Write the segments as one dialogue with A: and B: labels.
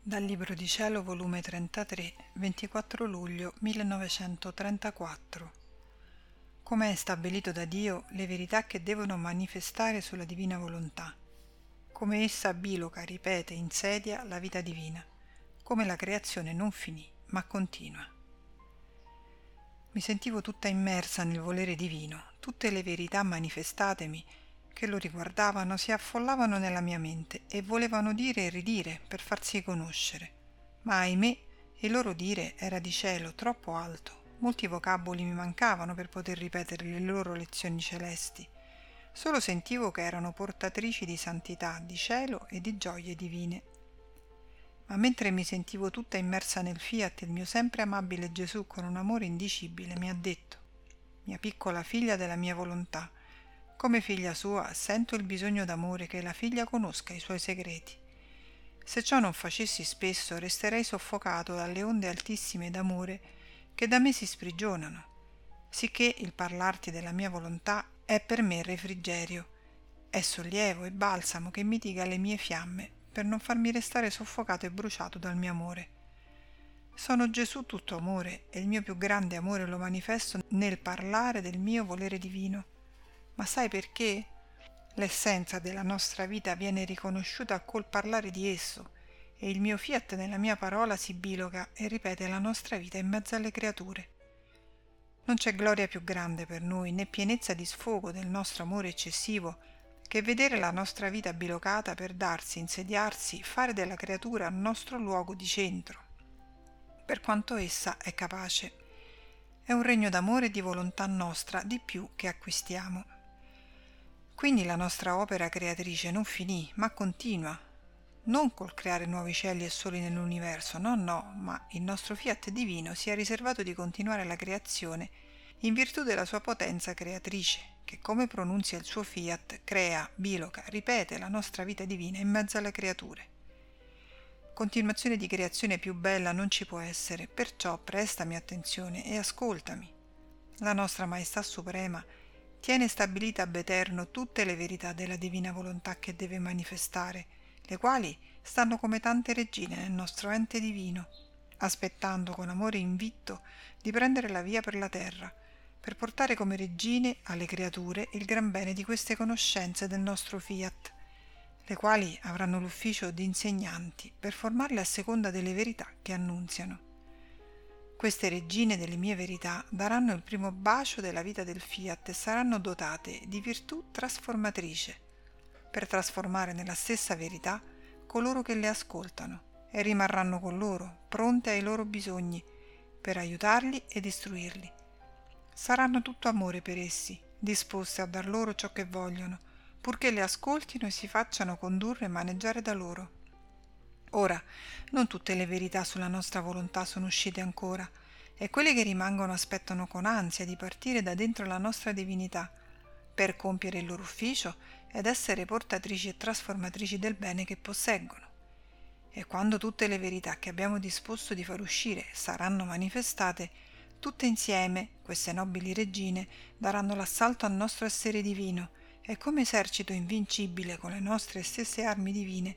A: Dal Libro di Cielo, volume 33, 24 luglio 1934. Come è stabilito da Dio le verità che devono manifestare sulla divina volontà. Come essa biloca, ripete, insedia la vita divina. Come la creazione non finì, ma continua. Mi sentivo tutta immersa nel volere divino, tutte le verità manifestatemi che lo riguardavano si affollavano nella mia mente e volevano dire e ridire per farsi conoscere. Ma ahimè, il loro dire era di cielo troppo alto. Molti vocaboli mi mancavano per poter ripetere le loro lezioni celesti. Solo sentivo che erano portatrici di santità, di cielo e di gioie divine. Ma mentre mi sentivo tutta immersa nel fiat, il mio sempre amabile Gesù, con un amore indicibile, mi ha detto: Mia piccola figlia della mia volontà, come figlia sua sento il bisogno d'amore che la figlia conosca i suoi segreti. Se ciò non facessi spesso resterei soffocato dalle onde altissime d'amore che da me si sprigionano, sicché il parlarti della mia volontà è per me refrigerio, è sollievo e balsamo che mitiga le mie fiamme per non farmi restare soffocato e bruciato dal mio amore. Sono Gesù tutto amore e il mio più grande amore lo manifesto nel parlare del mio volere divino ma sai perché? L'essenza della nostra vita viene riconosciuta col parlare di esso e il mio fiat nella mia parola si biloca e ripete la nostra vita in mezzo alle creature. Non c'è gloria più grande per noi né pienezza di sfogo del nostro amore eccessivo che vedere la nostra vita bilocata per darsi, insediarsi, fare della creatura nostro luogo di centro, per quanto essa è capace. È un regno d'amore e di volontà nostra di più che acquistiamo. Quindi la nostra opera creatrice non finì, ma continua, non col creare nuovi cieli e soli nell'universo, no, no, ma il nostro fiat divino si è riservato di continuare la creazione in virtù della sua potenza creatrice, che come pronunzia il suo fiat, crea, biloca, ripete la nostra vita divina in mezzo alle creature. Continuazione di creazione più bella non ci può essere, perciò prestami attenzione e ascoltami. La nostra Maestà Suprema tiene stabilita ab eterno tutte le verità della divina volontà che deve manifestare, le quali stanno come tante regine nel nostro ente divino, aspettando con amore invitto di prendere la via per la terra, per portare come regine alle creature il gran bene di queste conoscenze del nostro fiat, le quali avranno l'ufficio di insegnanti per formarle a seconda delle verità che annunziano. Queste regine delle mie verità daranno il primo bacio della vita del fiat e saranno dotate di virtù trasformatrice, per trasformare nella stessa verità coloro che le ascoltano e rimarranno con loro, pronte ai loro bisogni, per aiutarli ed istruirli. Saranno tutto amore per essi, disposte a dar loro ciò che vogliono, purché le ascoltino e si facciano condurre e maneggiare da loro. Ora, non tutte le verità sulla nostra volontà sono uscite ancora, e quelle che rimangono aspettano con ansia di partire da dentro la nostra divinità, per compiere il loro ufficio ed essere portatrici e trasformatrici del bene che posseggono. E quando tutte le verità che abbiamo disposto di far uscire saranno manifestate, tutte insieme, queste nobili regine, daranno l'assalto al nostro essere divino, e come esercito invincibile con le nostre stesse armi divine,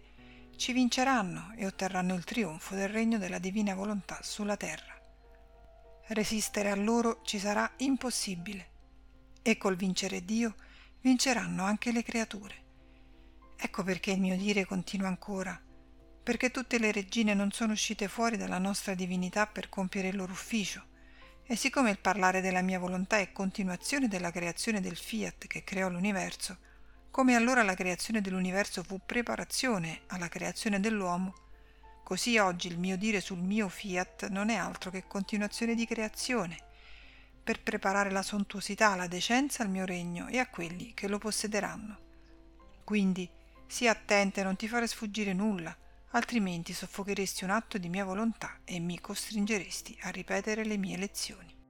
A: ci vinceranno e otterranno il trionfo del regno della divina volontà sulla terra. Resistere a loro ci sarà impossibile e col vincere Dio vinceranno anche le creature. Ecco perché il mio dire continua ancora, perché tutte le regine non sono uscite fuori dalla nostra divinità per compiere il loro ufficio, e siccome il parlare della mia volontà è continuazione della creazione del fiat che creò l'universo, come allora la creazione dell'universo fu preparazione alla creazione dell'uomo, così oggi il mio dire sul mio fiat non è altro che continuazione di creazione, per preparare la sontuosità, la decenza al mio regno e a quelli che lo possederanno. Quindi sii attenta e non ti fare sfuggire nulla, altrimenti soffocheresti un atto di mia volontà e mi costringeresti a ripetere le mie lezioni.